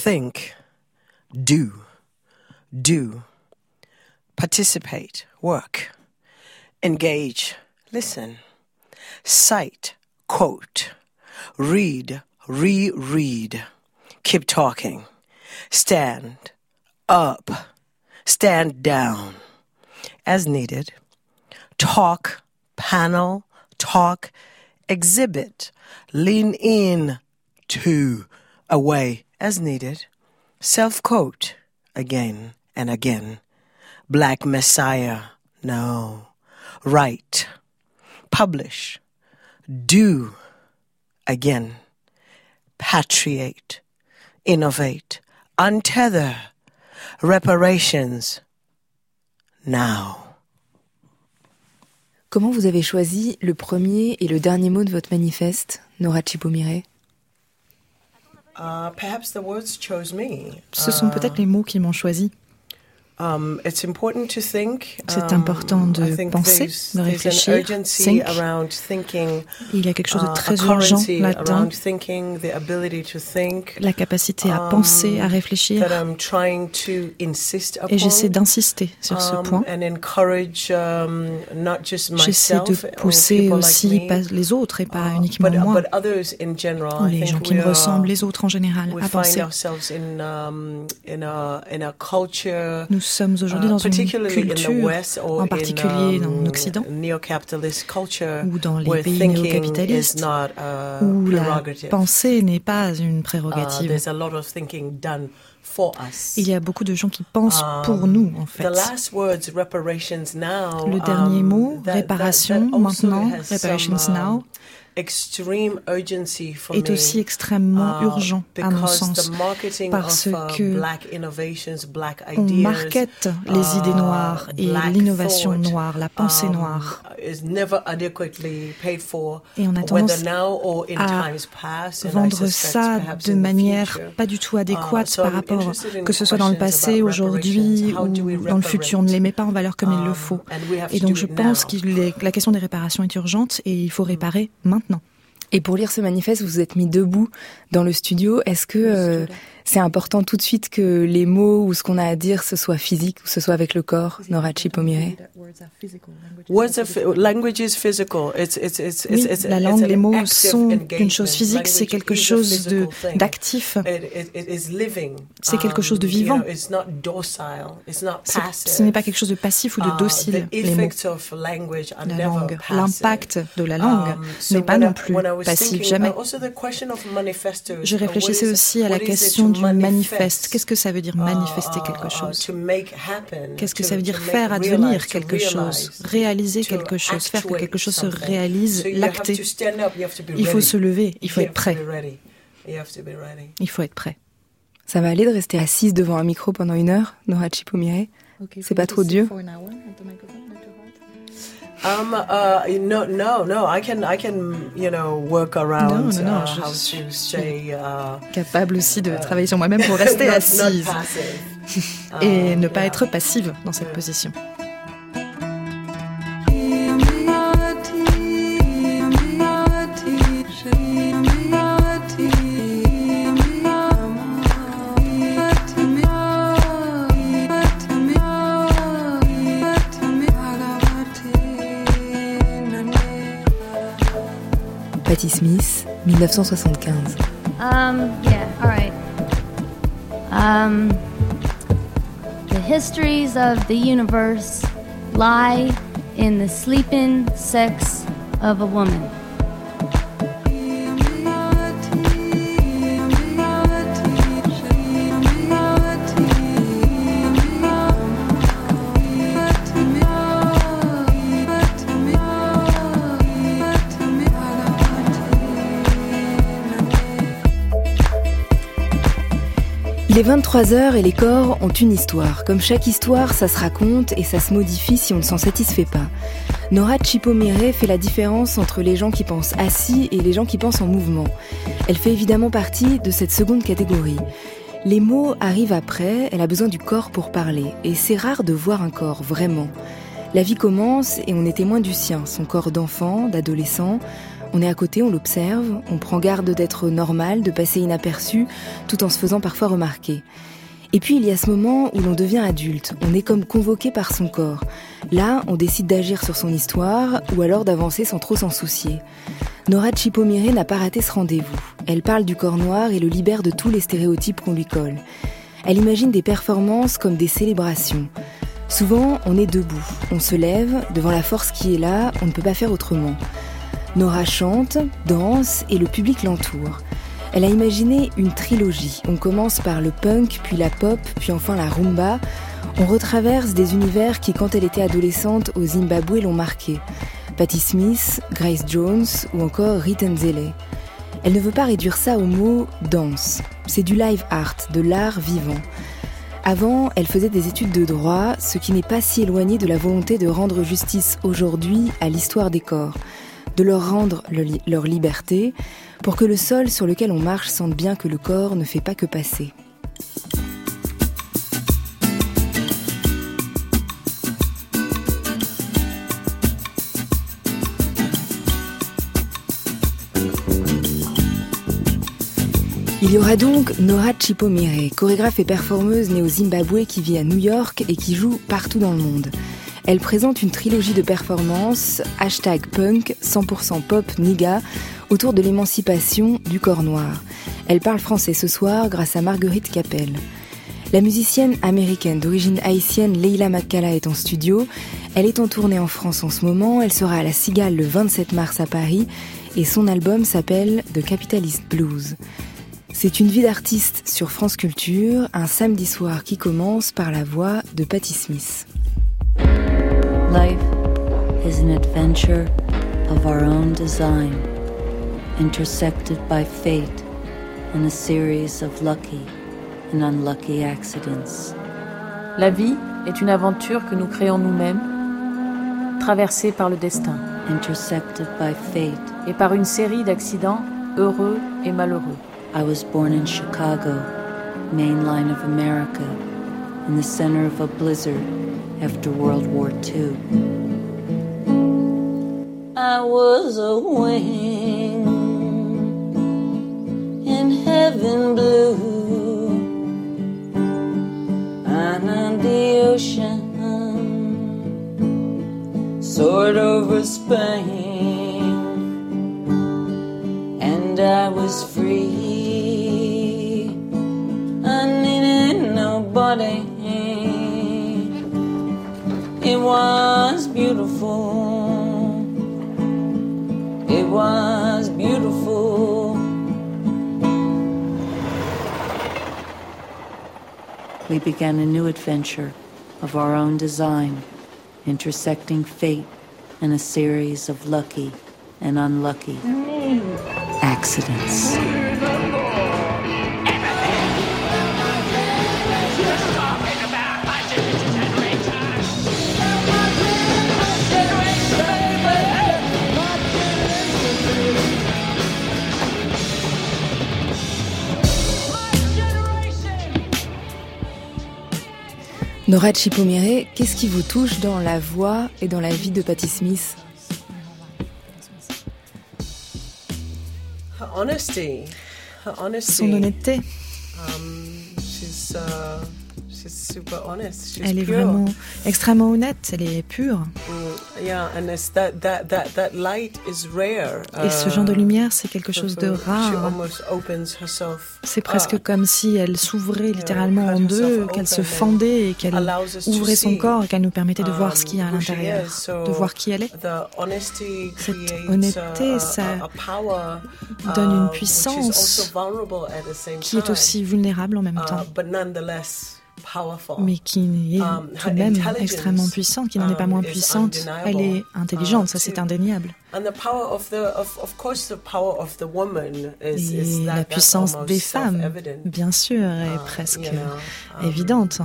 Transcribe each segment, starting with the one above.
think, do, do, participate, work, engage, listen, cite, quote, read, reread, keep talking, stand up, stand down, as needed, talk, panel, talk, exhibit, lean in, to, away, as needed, self quote, again and again, black messiah, no, write, publish, do, again, patriate, innovate, untether, reparations, now. Comment vous avez choisi le premier et le dernier mot de votre manifeste, Nora Chipomire Uh, perhaps the words chose me. Ce sont peut-être les mots qui m'ont choisi. Um, it's important to think. C'est Um, important de penser, de réfléchir, urgency think. around thinking, Il y a quelque chose de uh, très urgent là-dedans. around thinking, the ability to think, La capacité à um, penser, à réfléchir. that I'm trying to insist upon. Et j'essaie d'insister sur ce um, point. and encourage um, not just J'essaie myself de pousser aussi pas les autres et pas uh, uniquement but, moi. les gens qui me ressemblent, les autres en général, à find penser. ourselves in um, in a in a culture Nous sommes aujourd'hui uh, dans une culture, en particulier en um, Occident, ou dans les pays néo-capitalistes, a où la pensée n'est pas une Uh, prérogative. Il y a beaucoup de gens qui pensent Um, pour nous, en fait. Le dernier um, mot, réparation, maintenant, reparations now, est aussi extrêmement uh, urgent, à mon sens. the marketing parce of, uh, que black innovations, black On ideas, markete les idées uh, noires et l'innovation noire, la pensée um, noire. is never adequately paid for, Et on a whether tendance now or in à vendre ça de manière pas du tout adéquate Uh, so par rapport, que ce soit dans le passé, aujourd'hui ou dans le futur. On ne les met pas en valeur comme il le Um, faut. Et donc do je pense que la question des réparations est urgente et il faut réparer maintenant. Et pour lire ce manifeste, vous vous êtes mis debout dans le studio. Est-ce que euh, c'est important tout de suite que les mots ou ce qu'on a à dire, ce soit physique ou ce soit avec le corps, Nora Chipomire Words are phy- language is physical. It's it's it's Oui, la langue, an les mots sont une chose physique, c'est Language quelque chose de d'actif. C'est quelque chose de Um, vivant. know, it's not docile. It's not C'est- passive. Ce n'est pas quelque chose de passif ou de Uh, docile, les mots. La langue, l'impact de la langue Um, n'est pas non plus passif, jamais. uh, also the question of manifestos, Je uh, réfléchissais is- aussi à la question du manifest? manifeste. Qu'est-ce que ça veut dire manifester quelque chose to make happen, Qu'est-ce que ça veut dire faire advenir quelque chose, réaliser quelque chose, faire que quelque chose se réalise, l'acter. Il faut se lever, il faut être prêt. Il faut être prêt. Ça va aller de rester assise devant un micro pendant une heure, Nora Chipomire C'est pas trop dur Um, uh, no, no, no. I can, I can, you know, work around Non, non, non, uh, je how suis- to stay. Uh, Capable aussi de travailler sur moi-même pour rester not- assise passive. et Um, ne pas yeah. être passive dans cette position. Patti Smith, 1975. Um, yeah, all right. Um, the histories of the universe lie in the sleeping sex of a woman. Il est 23h et les corps ont une histoire. Comme chaque histoire, ça se raconte et ça se modifie si on ne s'en satisfait pas. Nora Chipomire fait la différence entre les gens qui pensent assis et les gens qui pensent en mouvement. Elle fait évidemment partie de cette seconde catégorie. Les mots arrivent après, elle a besoin du corps pour parler, et c'est rare de voir un corps, vraiment. La vie commence et on est témoin du sien, son corps d'enfant, d'adolescent, On est à côté, on l'observe, on prend garde d'être normal, de passer inaperçu, tout en se faisant parfois remarquer. Et puis il y a ce moment où l'on devient adulte, on est comme convoqué par son corps. Là, on décide d'agir sur son histoire ou alors d'avancer sans trop s'en soucier. Nora Chipomire n'a pas raté ce rendez-vous. Elle parle du corps noir et le libère de tous les stéréotypes qu'on lui colle. Elle imagine des performances comme des célébrations. Souvent, on est debout, on se lève, devant la force qui est là, on ne peut pas faire autrement. Nora chante, danse et le public l'entoure. Elle a imaginé une trilogie. On commence par le punk, puis la pop, puis enfin la rumba. On retraverse des univers qui, quand elle était adolescente au Zimbabwe, l'ont marquée. Patti Smith, Grace Jones ou encore Rita Nzele. Elle ne veut pas réduire ça au mot danse. C'est du live art, de l'art vivant. Avant, elle faisait des études de droit, ce qui n'est pas si éloigné de la volonté de rendre justice aujourd'hui à l'histoire des corps, de leur rendre leur liberté, pour que le sol sur lequel on marche sente bien que le corps ne fait pas que passer. Il y aura donc Nora Chipomire, chorégraphe et performeuse née au Zimbabwe qui vit à New York et qui joue partout dans le monde. Elle présente une trilogie de performances, hashtag punk, 100% pop, niga, autour de l'émancipation du corps noir. Elle parle français ce soir grâce à Marguerite Capel. La musicienne américaine d'origine haïtienne Leila Makala est en studio. Elle est en tournée en France en ce moment. Elle sera à la Cigale le 27 mars à Paris et son album s'appelle The Capitalist Blues. C'est une vie d'artiste sur France Culture, un samedi soir qui commence par la voix de Patti Smith. Life is an adventure of our own design. intersected by fate and a series of lucky and unlucky accidents. La vie est une aventure que nous créons nous-mêmes, traversée par le destin. Intersected by fate. Et par une série d'accidents heureux et malheureux. I was born in Chicago, main line of America, in the center of a blizzard after World War II. I was a wing in heaven blue and on the ocean, soared over Spain, and I was free. Beautiful. It was beautiful. we began a new adventure of our own design, intersecting fate in a series of lucky and unlucky accidents. Nora Chipomire, qu'est-ce qui vous touche dans la voix et dans la vie de Patti Smith? Son honnêteté. Um, uh, elle est vraiment extrêmement honnête, elle est pure. Et ce genre de uh, lumière, c'est quelque chose de rare. C'est presque comme si elle s'ouvrait littéralement en deux, qu'elle se fendait et qu'elle ouvrait son corps et qu'elle nous permettait de voir ce qu'il y a à l'intérieur, de voir qui elle est. Cette honnêteté, ça donne une uh, puissance qui est aussi vulnérable en même temps mais qui est um, tout de même extrêmement puissante, qui n'en est pas moins um, puissante. Elle est intelligente, ça c'est indéniable. Et la puissance des femmes, bien sûr, est presque um, évidente.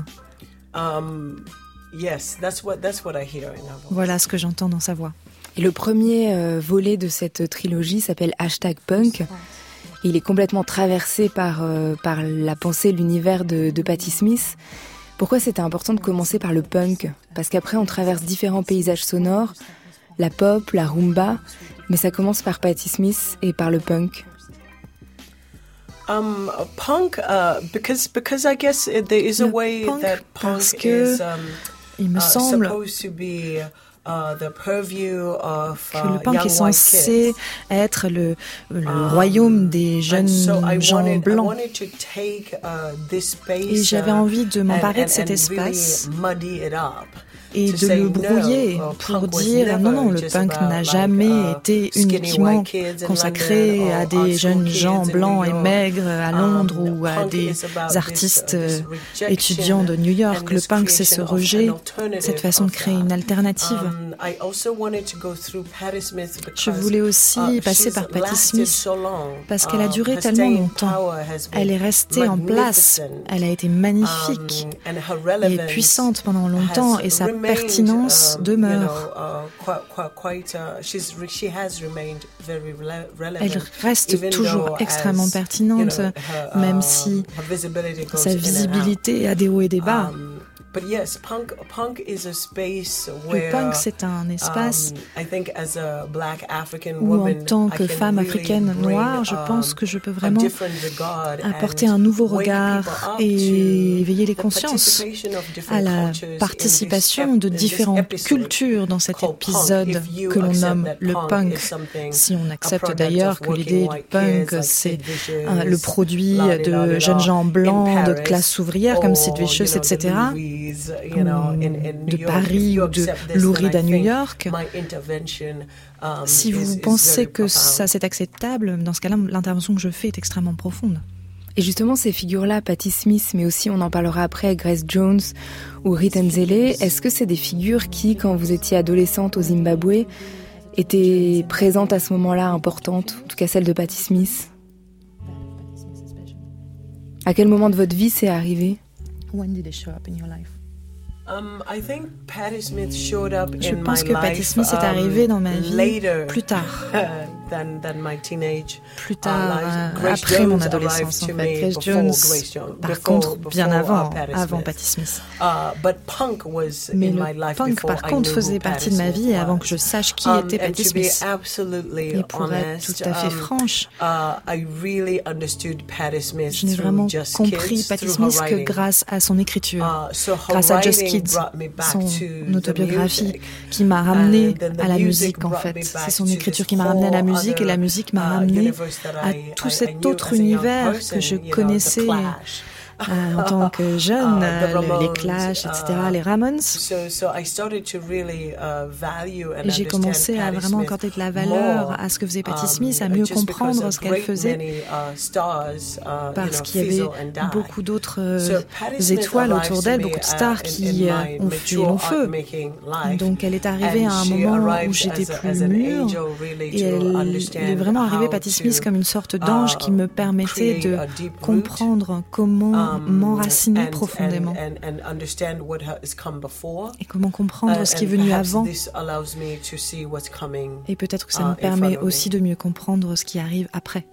Voilà ce que j'entends dans sa voix. Et le premier euh, volet de cette trilogie s'appelle Hashtag Punk. Il est complètement traversé par, euh, par la pensée, l'univers de, de Patti Smith. Pourquoi c'était important de commencer par le punk? Parce qu'après, on traverse différents paysages sonores. la pop, la rumba, mais ça commence par Patti Smith et par le punk. Um, punk, uh, because because I guess there is a way that punk is um, il me uh, semble to be Uh, que le uh, punk est censé être le, le um, royaume des jeunes gens blancs. Uh, Et j'avais envie de m'emparer de cet espace et de le brouiller pour dire non, non, le punk n'a jamais uh, été uniquement consacré à des jeunes gens blancs et maigres à um, Londres ou à des artistes euh, étudiants de New York. Le punk, c'est ce rejet, cette façon de créer une alternative. Um, Je voulais aussi uh, passer par Patti Smith parce qu'elle a duré tellement longtemps. Elle est restée en place. Elle a été magnifique et puissante pendant longtemps et sa pertinence demeure. Elle reste toujours extrêmement pertinente, même si sa visibilité a des hauts et des bas. Um, le punk, c'est un espace um, où, en tant que femme africaine noire, je pense um, que je peux vraiment apporter un nouveau regard et éveiller les consciences à la participation de différentes cultures dans cet épisode que l'on nomme le punk. Si on accepte d'ailleurs que l'idée du punk, c'est le produit de jeunes gens blancs de classe ouvrière comme Sid Vicious, etc., de Paris ou de Louride à New York. Um, si vous pensez que ça c'est acceptable, dans ce cas-là, l'intervention que je fais est extrêmement profonde. Et justement, ces figures-là, Patti Smith, mais aussi on en parlera après, Grace Jones ou Rita Nzele, est-ce que c'est des figures qui, quand vous étiez adolescente au Zimbabwe, étaient présentes à ce moment-là, importantes, en tout cas celle de Patti Smith? À quel moment de votre vie c'est arrivé? Je pense que Patti Smith est um, dans ma vie plus tard. Plus tard, uh, après mon adolescence, en fait. Grace Jones, par contre, bien avant, avant Patti Smith. Uh, Mais le punk, par contre, faisait partie de ma vie avant que je sache qui um, était Patti Smith. Et pour être tout à fait franche, je n'ai vraiment compris Patti Smith que grâce à son écriture, grâce à Just son autobiographie qui m'a ramené à la musique en fait. C'est son écriture qui m'a ramené à la musique et la musique m'a ramené à tout cet autre univers que je connaissais en tant que jeune, uh, euh, les Clash, etc., uh, les Ramones. Uh, j'ai commencé à vraiment accorder de la valeur à ce que faisait Patti um, Smith, à mieux comprendre ce qu'elle faisait, parce qu'il y avait beaucoup d'autres euh, étoiles autour d'elle, beaucoup de stars qui ont fui long feu. Donc elle est arrivée à un moment où j'étais plus mûre, et elle, est vraiment arrivée, Patti Smith, comme une sorte d'ange qui me permettait de comprendre comment m'enraciner profondément et comment comprendre ce qui est venu avant. Et peut-être que ça uh, me permet aussi de mieux comprendre ce qui arrive après.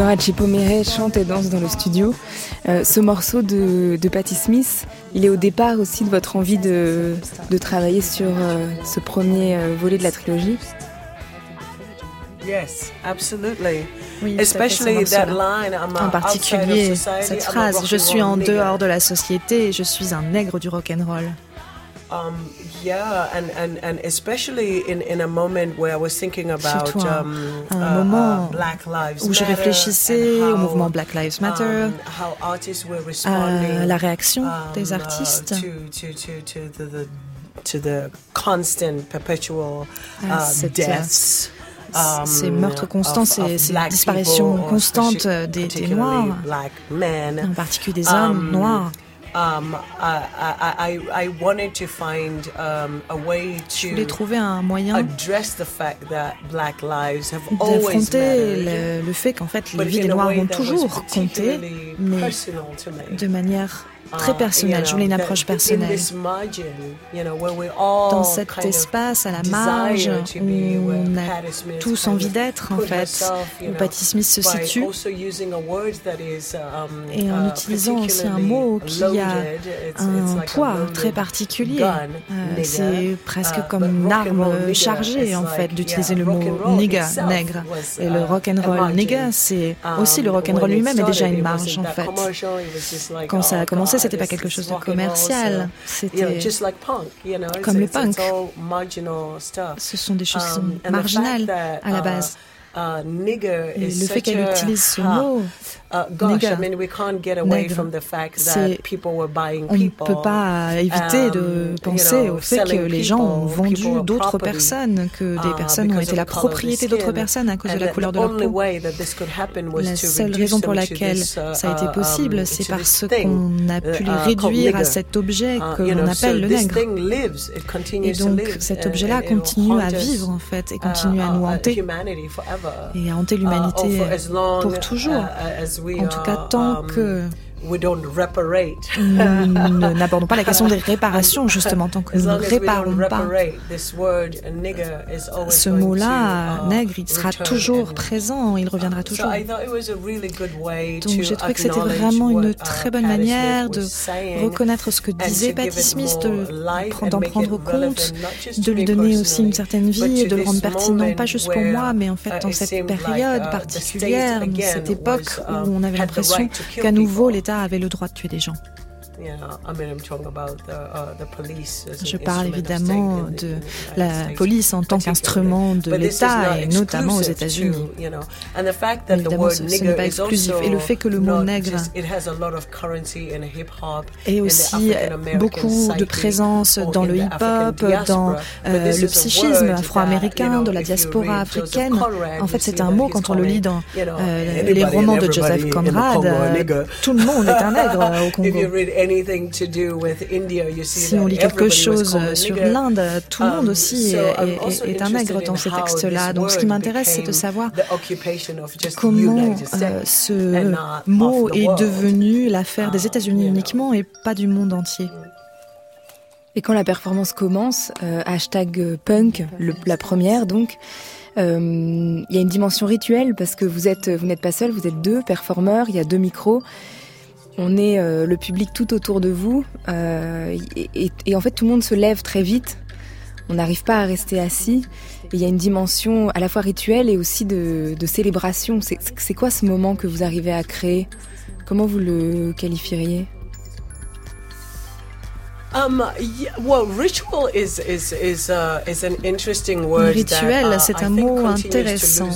Nora Chipomere chante et danse dans le studio. Euh, ce morceau de, de Patti Smith, il est au départ aussi de votre envie de, de travailler sur euh, ce premier euh, volet de la trilogie Yes, absolutely. Oui, Especially that line, en particulier cette phrase Je suis en dehors de la société et je suis un nègre du rock and roll. Um, yeah, and, and, and especially in, in a moment where I was thinking about um, un uh, moment uh, Black Lives où je réfléchissais how, au mouvement Black Lives Matter, um, how artists were à la réaction um, des uh, artistes. Uh, to, to, to, the, the, to the constant, perpetual uh, deaths. Um, ces meurtres constants, ces, ces disparitions constantes des, des Noirs, en particulier des hommes um, noirs. Um, I, I, I wanted to find um, a way to Je voulais trouver un moyen d'affronter le, le fait qu'en fait les vies des Noirs ont toujours compté, mais de manière très personnel, je voulais une approche personnelle. Dans cet espace à la marge où on a tous envie d'être en fait, où Patti Smith se situe, et en utilisant aussi un mot qui a un poids très particulier. Euh, c'est presque uh, comme une arme chargée en fait d'utiliser le mot nigga, nègre. Et le uh, rock and roll nigga, c'est aussi le rock and roll lui-même est déjà une marge en fait. Quand ça a commencé, c'était pas quelque chose de commercial. C'était comme le punk. Ce sont des choses um, marginales à la uh, base. Uh, et le fait qu'elle utilise ce mot, Uh. On ne peut pas éviter de um, penser au fait que les gens ont vendu d'autres personnes, que des uh, personnes ont été la propriété d'autres personnes à cause de la couleur de leur peau. La seule raison pour laquelle uh, ça a été possible, um, c'est parce qu'on a pu les réduire à cet objet que l'on appelle le nègre. Et donc cet objet-là continue à vivre en fait et continue à nous hanter et à hanter l'humanité pour toujours. En tout cas, tant um, um, que nous n'abordons pas la question des réparations, justement, tant que nous ne réparons pas. Ce mot-là, nègre, il sera toujours présent, il reviendra toujours. Donc j'ai trouvé que c'était vraiment une très bonne manière de reconnaître ce que disait Patti Smith, d'en prendre compte, de lui donner aussi une certaine vie et de le rendre pertinent, pas juste pour moi, mais en fait dans cette période uh, particulière, cette époque où um, on avait l'impression qu'à nouveau l'État avait le droit de tuer des gens. Je parle évidemment de la police en tant qu'instrument de l'État et notamment aux États-Unis. Évidemment, ce, n'est pas exclusif. Et le fait que le mot nègre ait aussi beaucoup de présence dans le hip-hop, dans euh, le psychisme afro-américain, de la diaspora africaine, en fait, c'est un mot quand on le lit dans euh, les romans de Joseph Conrad. Euh, tout le monde est un nègre au Congo. Si on lit quelque chose sur l'Inde, tout le monde um, aussi est, un nègre dans ces textes-là. Donc ce qui m'intéresse, c'est de savoir comment euh, ce mot est devenu l'affaire des États-Unis uniquement et pas du monde entier. Et quand la performance commence, euh, hashtag punk, la première donc, euh, il y a une dimension rituelle parce que vous êtes, vous n'êtes pas seul, vous êtes deux performeurs, il y a deux micros. On est euh, le public tout autour de vous euh, et, en fait tout le monde se lève très vite. On n'arrive pas à rester assis. il y a une dimension à la fois rituelle et aussi de, de célébration. C'est quoi ce moment que vous arrivez à créer? Comment vous le qualifieriez? Um, well, ritual is, is, is, uh, is an interesting word Rituel, uh, c'est un mot intéressant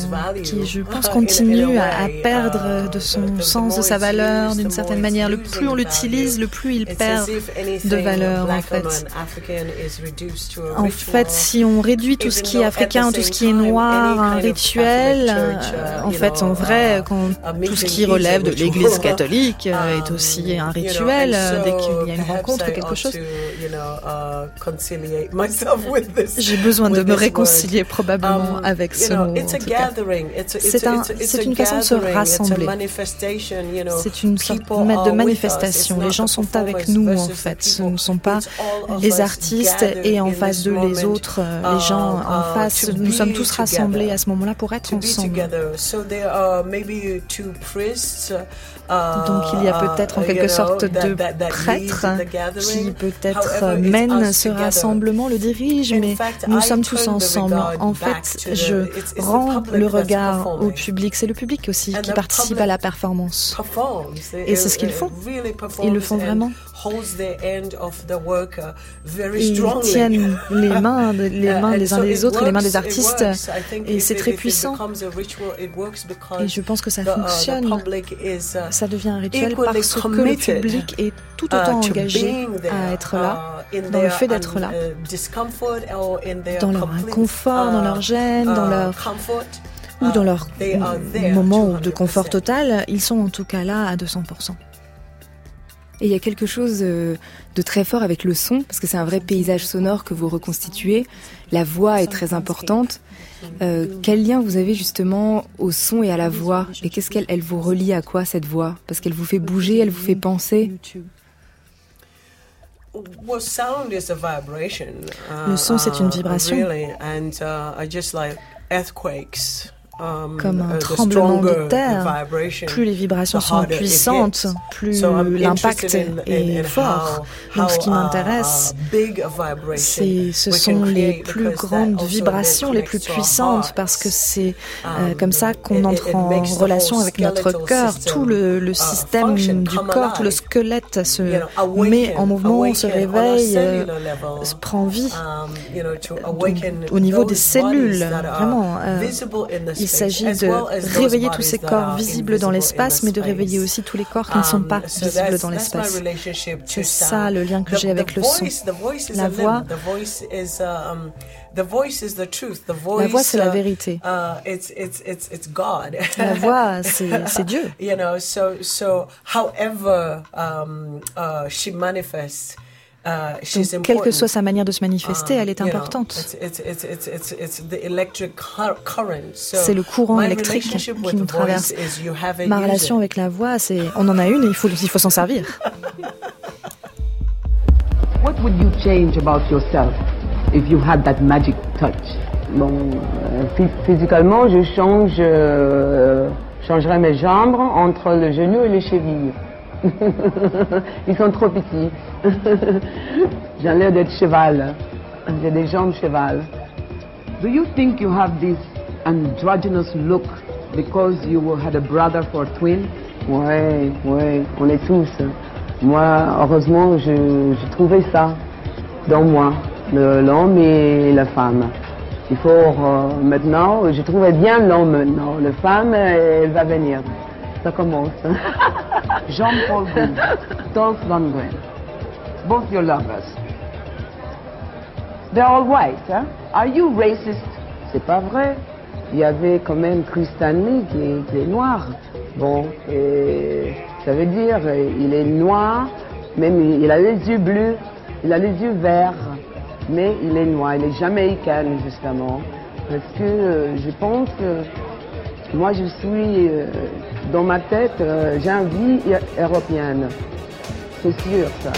qui, je pense, continue à, perdre de son sens, de sa valeur d'une certaine manière. Le plus on l'utilise, le plus il perd de valeur, en fait. En fait, si on réduit tout ce qui est africain, tout ce qui est noir à un rituel, euh, en fait, en vrai, quand tout ce qui relève de l'Église catholique euh, est aussi un rituel, dès qu'il y a une rencontre, quelque chose. Uh, J'ai besoin de me réconcilier probablement um, avec ce mot. C'est une façon de se rassembler. C'est une sorte de manifestation. Les gens sont avec nous en fait. Ce ne sont pas les artistes et en face d'eux les autres, euh, les gens en uh, face. Nous sommes tous rassemblés à ce moment-là pour être ensemble. Donc il y a uh, peut-être en quelque sorte deux prêtres qui peut peut-être mène ce rassemblement, le dirige, mais nous sommes tous ensemble. En fait, je rends le regard au public. C'est le public aussi qui participe à la performance. Et c'est ce qu'ils font. Ils le font vraiment. Ils tiennent les mains, les mains des uns des autres, les mains des artistes, et c'est très puissant. Et je pense que ça uh, fonctionne. Uh, ça devient un rituel parce que le public est tout uh, autant engagé à être là, dans le fait d'être là, dans leur inconfort, dans leur gêne, dans leur ou dans leur moment de confort total, ils sont en tout cas là à 200%. Et il y a quelque chose euh, de très fort avec le son, parce que c'est un vrai paysage sonore que vous reconstituez. La voix est très importante. Euh, quel lien vous avez justement au son et à la voix? Et qu'est-ce qu'elle elle vous relie à quoi cette voix? Parce qu'elle vous fait bouger, elle vous fait penser le son, c'est une uh, vibration. Um, comme un uh, tremblement de terre. Plus les vibrations sont puissantes, plus l'impact est fort. Donc ce qui m'intéresse, ce sont les plus grandes vibrations, les plus puissantes, parce que c'est euh, um, comme ça qu'on entre en relation avec notre cœur. Tout le, le uh, système du corps, tout le squelette se met en mouvement, se réveille, euh, se prend vie. Um, au niveau des cellules, vraiment. Euh, il s'agit de réveiller tous ces corps visibles dans l'espace, mais de réveiller aussi tous les corps qui ne sont pas visibles dans l'espace. C'est ça le lien que j'ai avec le son. La voix, la voix, c'est la vérité. La voix, c'est Dieu. Euh, quelle que soit sa manière de se manifester, elle est importante. C'est le courant électrique qui nous traverse. Ma relation avec la voix, c'est on en a une et il faut, il faut s'en servir. What would you change about yourself if you had that magic touch? Bon, euh, physiquement, je change, euh, changerais mes jambes entre le genou et les chevilles. Ils sont trop petits. J'ai l'air d'être cheval. J'ai des jambes cheval. Do you think you have this androgynous look because you had a brother for twin? Ouais, ouais, on est tous. Moi, heureusement, je, je trouvais ça dans moi, l'homme et la femme. Il faut euh, maintenant, je trouvais bien l'homme maintenant. La femme, elle va venir. Ça commence. Jean-Paul Gould, Dolph Lundgren, both your lovers. They're all white, huh? Are you racist? C'est pas vrai. Il y avait quand même Chris Stanley qui est, noir. Bon, et ça veut dire il est noir, même il a les yeux bleus, il a les yeux verts, mais il est noir, il est jamaïcain justement. Parce que euh, je pense que moi je suis euh, dans ma tête, euh, j'ai une vie européenne. C'est sûr ça.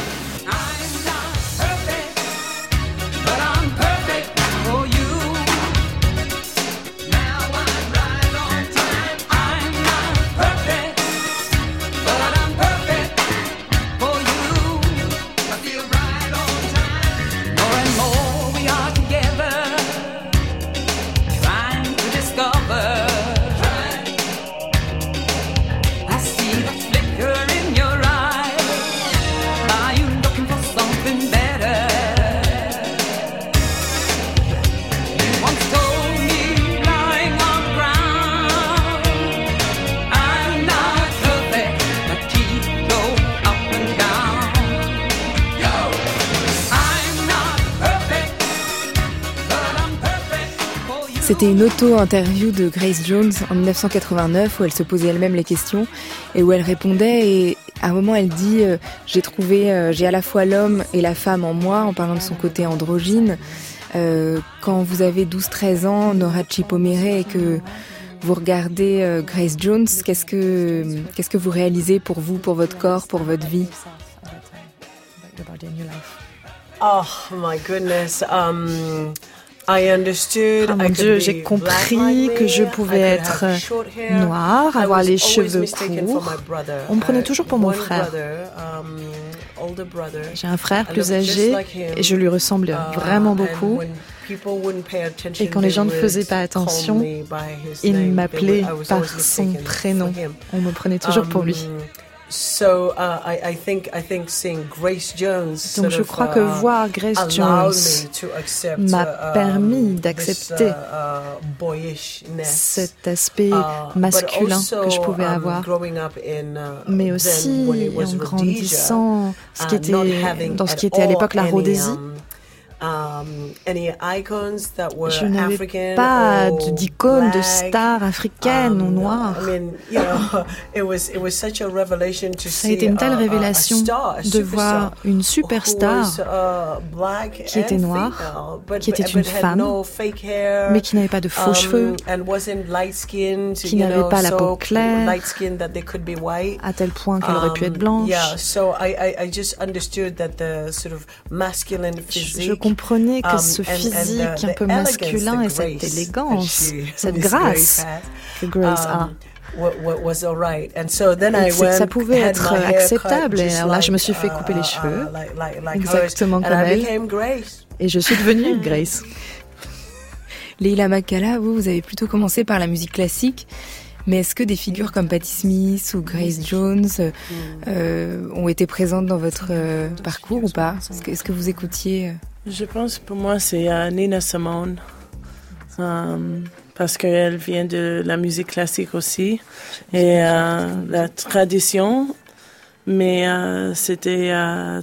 Une auto-interview de Grace Jones en 1989 où elle se posait elle-même les questions et où elle répondait et à un moment elle dit euh, j'ai trouvé euh, j'ai à la fois l'homme et la femme en moi en parlant de son côté androgyne. Euh, quand vous avez 12-13 ans, Nora Chipomere et que vous regardez Grace Jones, qu'est-ce que qu'est-ce que vous réalisez pour vous, pour votre corps, pour votre vie? Oh my goodness. Um... Oh mon Dieu, j'ai compris que je pouvais être noire, avoir les cheveux courts. On me prenait toujours pour mon frère. J'ai un frère plus âgé et je lui ressemble uh, vraiment beaucoup. Et quand les gens ne faisaient pas attention, ils m'appelaient par son prénom. On me prenait toujours pour lui. Um, So uh, I, I think I think seeing Grace Jones Donc je crois que uh, voir Grace Jones m'a uh, permis d'accepter cet aspect masculin que je pouvais um, avoir, mais aussi en grandissant ce qui était, dans ce qui était à l'époque la Rhodésie. Um, Um, je n'avais pas d'icônes de stars africaines ou noires. Ça a été une telle révélation de voir une superstar qui était noire, qui était une femme, mais qui n'avait pas de faux um, cheveux, qui n'avait pas la peau claire, à tel point qu'elle aurait pu être um, blanche. Je comprenez que um, ce physique un peu masculin et cette élégance, cette grâce que Grace a. ça pouvait être acceptable. Et alors là, je me suis fait couper les uh, cheveux, exactement comme elle. Et je suis devenue Grace. Leila Makala, vous, vous avez plutôt commencé par la musique classique. Mais est-ce que des figures comme Patti Smith ou Grace Jones euh, euh, ont été présentes dans votre euh, parcours ou pas? Est-ce que, vous écoutiez Je pense pour moi c'est Nina Simone. parce qu'elle vient de la musique classique aussi et la tradition mais c'était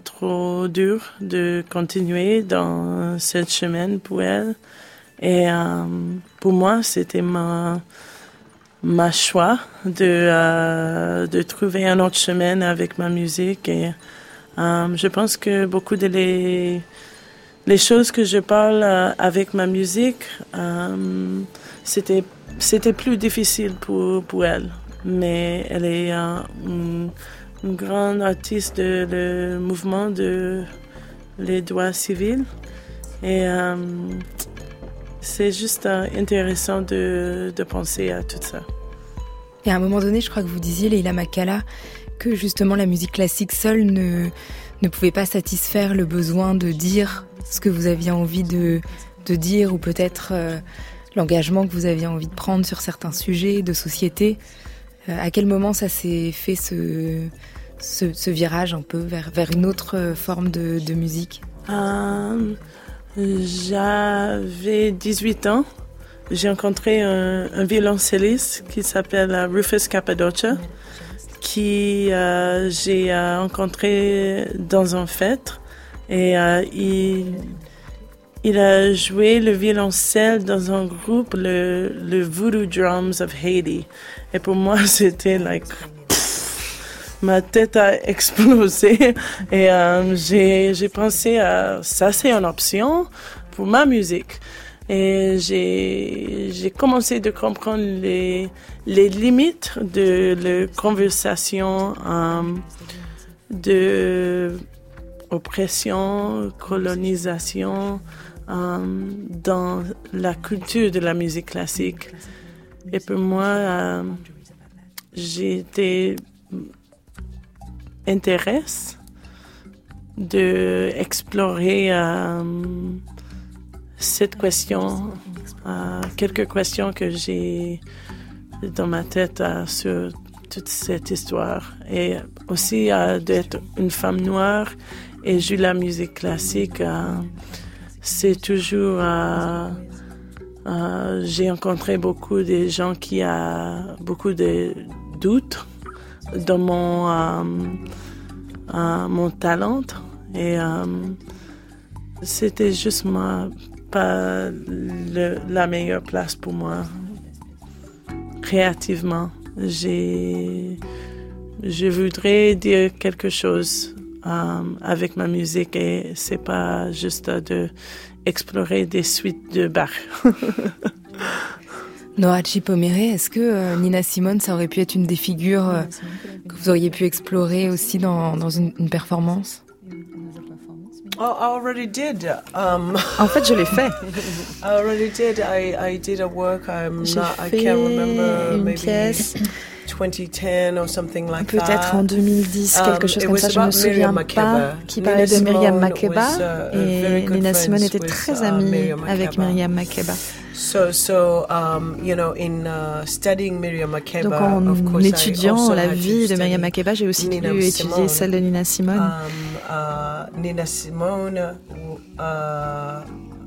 trop dur de continuer dans cette chemin pour elle. Et pour moi, c'était ma, ma choix de, euh, de trouver un autre chemin avec ma musique. Et euh, je pense que beaucoup de les, les choses que je parle euh, avec ma musique, c'était, c'était plus difficile pour, pour elle. Mais elle est une, une, grande artiste de le mouvement de les droits civils. Et c'est juste euh, intéressant de, de, penser à tout ça. Et à un moment donné, je crois que vous disiez, Leila Makala, que justement la musique classique seule ne, ne pouvait pas satisfaire le besoin de dire ce que vous aviez envie de, de dire, ou peut-être euh, l'engagement que vous aviez envie de prendre sur certains sujets de société. Euh, à quel moment ça s'est fait ce, ce, virage un peu vers, vers une autre forme de, de musique? J'avais 18 ans. J'ai rencontré un, violoncelliste qui s'appelle Rufus Cappadocia, qui euh, j'ai euh, rencontré dans un fête. Et euh, il, il a joué le violoncelle dans un groupe, le, le Voodoo Drums of Haiti. Et pour moi, c'était like ma tête a explosé et euh, j'ai pensé à ça c'est une option pour ma musique et j'ai commencé de comprendre les, les limites de la conversation euh, de oppression, colonisation euh, dans la culture de la musique classique. Et pour moi, j'ai été intéresse de explorer euh, cette question, euh, quelques questions que j'ai dans ma tête euh, sur toute cette histoire et aussi d'être une femme noire et jouer la musique classique. c'est toujours j'ai rencontré beaucoup de gens qui ont beaucoup de doutes dans mon, euh, euh, mon talent. Et euh, c'était juste pas la meilleure place pour moi. Créativement, j'ai, je voudrais dire quelque chose avec ma musique et c'est pas juste de explorer des suites de Bach. Nora Chipomere, est-ce que euh, Nina Simone, ça aurait pu être une des figures euh, que vous auriez pu explorer aussi dans, dans une, une, performance? Oh, I already did. Um, en fait, je l'ai fait. I already did. I, I did a work. I'm not, I can't remember. Une maybe pièce. Peut-être en 2010, quelque um, chose comme ça, je ne me souviens pas, qui parlait de Myriam Makeba. Uh, et Nina Simone était très uh, amie avec Myriam Makeba. Donc en étudiant la vie de Myriam Makeba, j'ai aussi pu étudier celle de Nina Simone. Um, uh, Nina Simone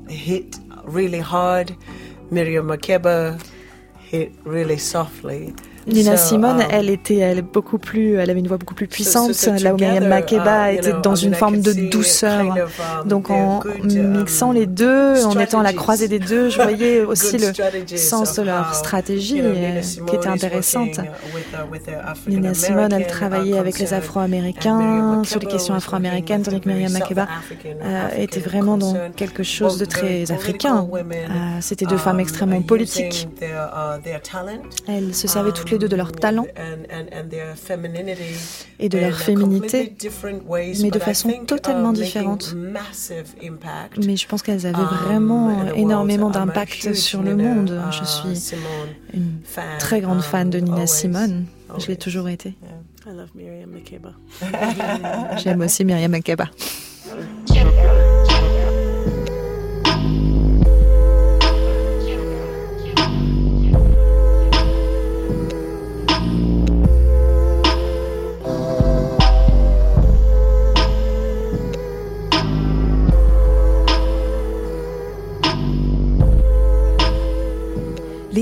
hit really hard. Miriam Makeba hit really softly. Nina Simone, um, elle était elle, beaucoup plus, elle avait une voix beaucoup plus puissante, là où Myriam Makeba uh, était dans une forme de douceur. Um, Donc en mixant um, les deux, en étant à la croisée des deux, je voyais aussi le sens de leur stratégie euh, qui était intéressante. Uh, Nina Simone, elle travaillait avec les Afro-Américains sur les questions afro-américaines, tandis que Myriam Makeba euh, était vraiment dans quelque chose de très africain. Euh, C'était deux femmes extrêmement politiques. Elles se servaient toutes les de leur talent et de leur féminité, mais de façon totalement différente. Mais je pense qu'elles avaient vraiment énormément d'impact sur le monde. Je suis une très grande fan de Nina Simone. Je l'ai toujours été. J'aime aussi Myriam Makeba.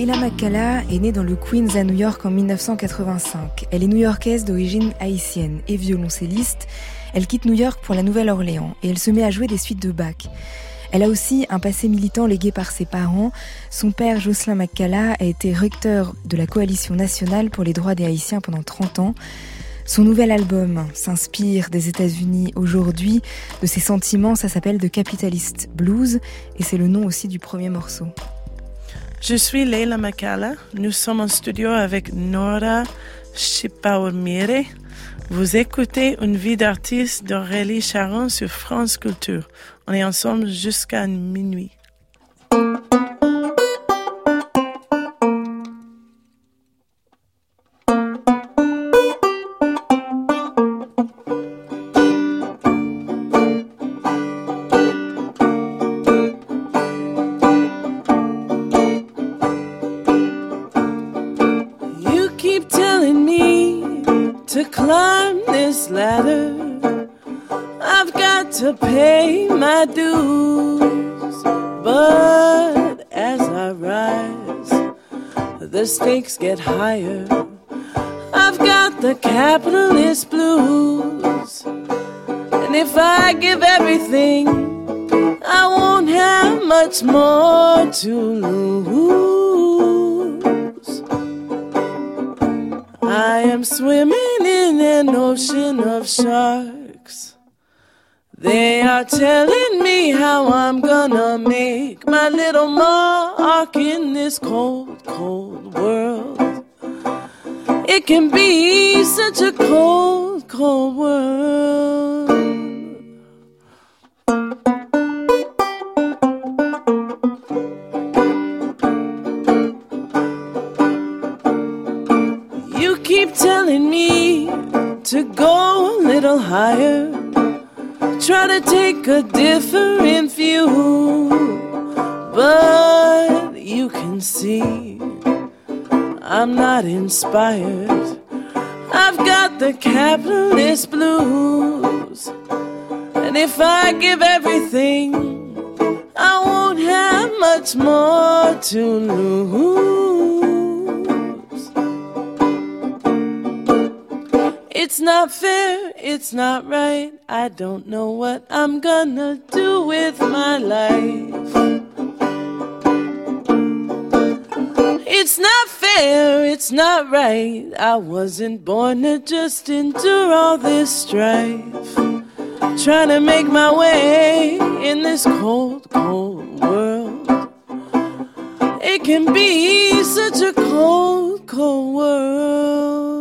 Leila Makala est née dans le Queens à New York en 1985. Elle est new-yorkaise d'origine haïtienne et violoncelliste. Elle quitte New York pour la Nouvelle-Orléans et elle se met à jouer des suites de Bach. Elle a aussi un passé militant légué par ses parents. Son père, Jocelyn Makala, a été recteur de la Coalition nationale pour les droits des Haïtiens pendant 30 ans. Son nouvel album s'inspire des États-Unis aujourd'hui, de ses sentiments, ça s'appelle The Capitalist Blues et c'est le nom aussi du premier morceau. Je suis Leila Makala. Nous sommes en studio avec Nora Chipaurmire. Vous écoutez Une vie d'artiste d'Aurélie Charon sur France Culture. On est ensemble jusqu'à minuit. Stakes get higher. I've got the capitalist blues. And if I give everything, I won't have much more to lose. I am swimming in an ocean of sharks. They are telling me how I'm gonna make my little mark in this cold, cold world. It can be such a cold, cold world. You keep telling me to go a little higher try to take a different view, but you can see I'm not inspired. I've got the capitalist blues, and if I give everything, I won't have much more to lose. It's not fair, it's not right. I don't know what I'm gonna do with my life. It's not fair, it's not right. I wasn't born to just endure all this strife. Trying to make my way in this cold, cold world. It can be such a cold, cold world.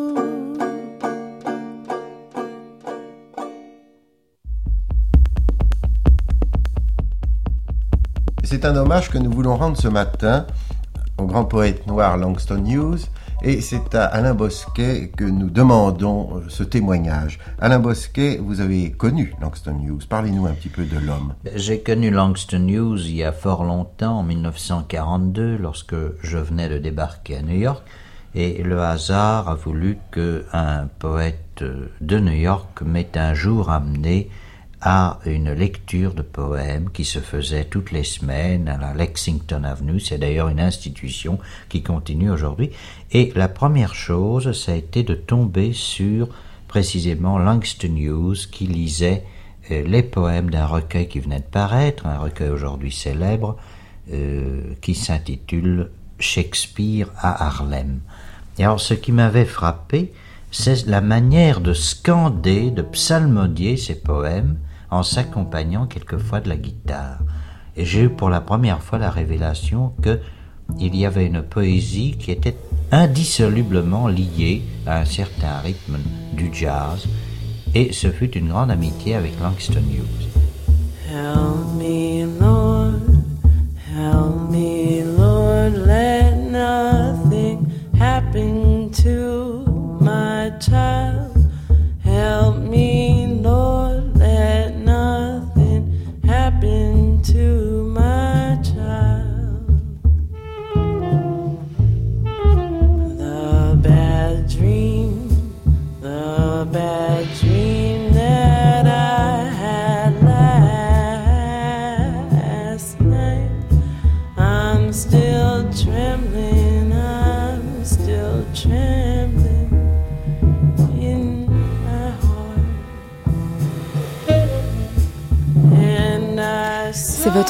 Un hommage que nous voulons rendre ce matin au grand poète noir Langston Hughes Et c'est à Alain Bosquet que nous demandons ce témoignage. Alain Bosquet, vous avez connu Langston Hughes. Parlez-nous un petit peu de l'homme. J'ai connu Langston Hughes il y a fort longtemps, en 1942, lorsque je venais de débarquer à New York. Et le hasard a voulu qu'un poète de New York m'ait un jour amené à une lecture de poèmes qui se faisait toutes les semaines à la Lexington Avenue. C'est d'ailleurs une institution qui continue aujourd'hui. Et la première chose, ça a été de tomber sur précisément Langston Hughes qui lisait euh, les poèmes d'un recueil qui venait de paraître, un recueil aujourd'hui célèbre, euh, qui s'intitule Shakespeare à Harlem. Et alors ce qui m'avait frappé, c'est la manière de scander, de psalmodier ces poèmes, en s'accompagnant quelquefois de la guitare. Et j'ai eu pour la première fois la révélation que il y avait une poésie qui était indissolublement liée à un certain rythme du jazz, et ce fut une grande amitié avec Langston Hughes. Help me, Lord, help me, Lord, let nothing happen to my child. Help me, to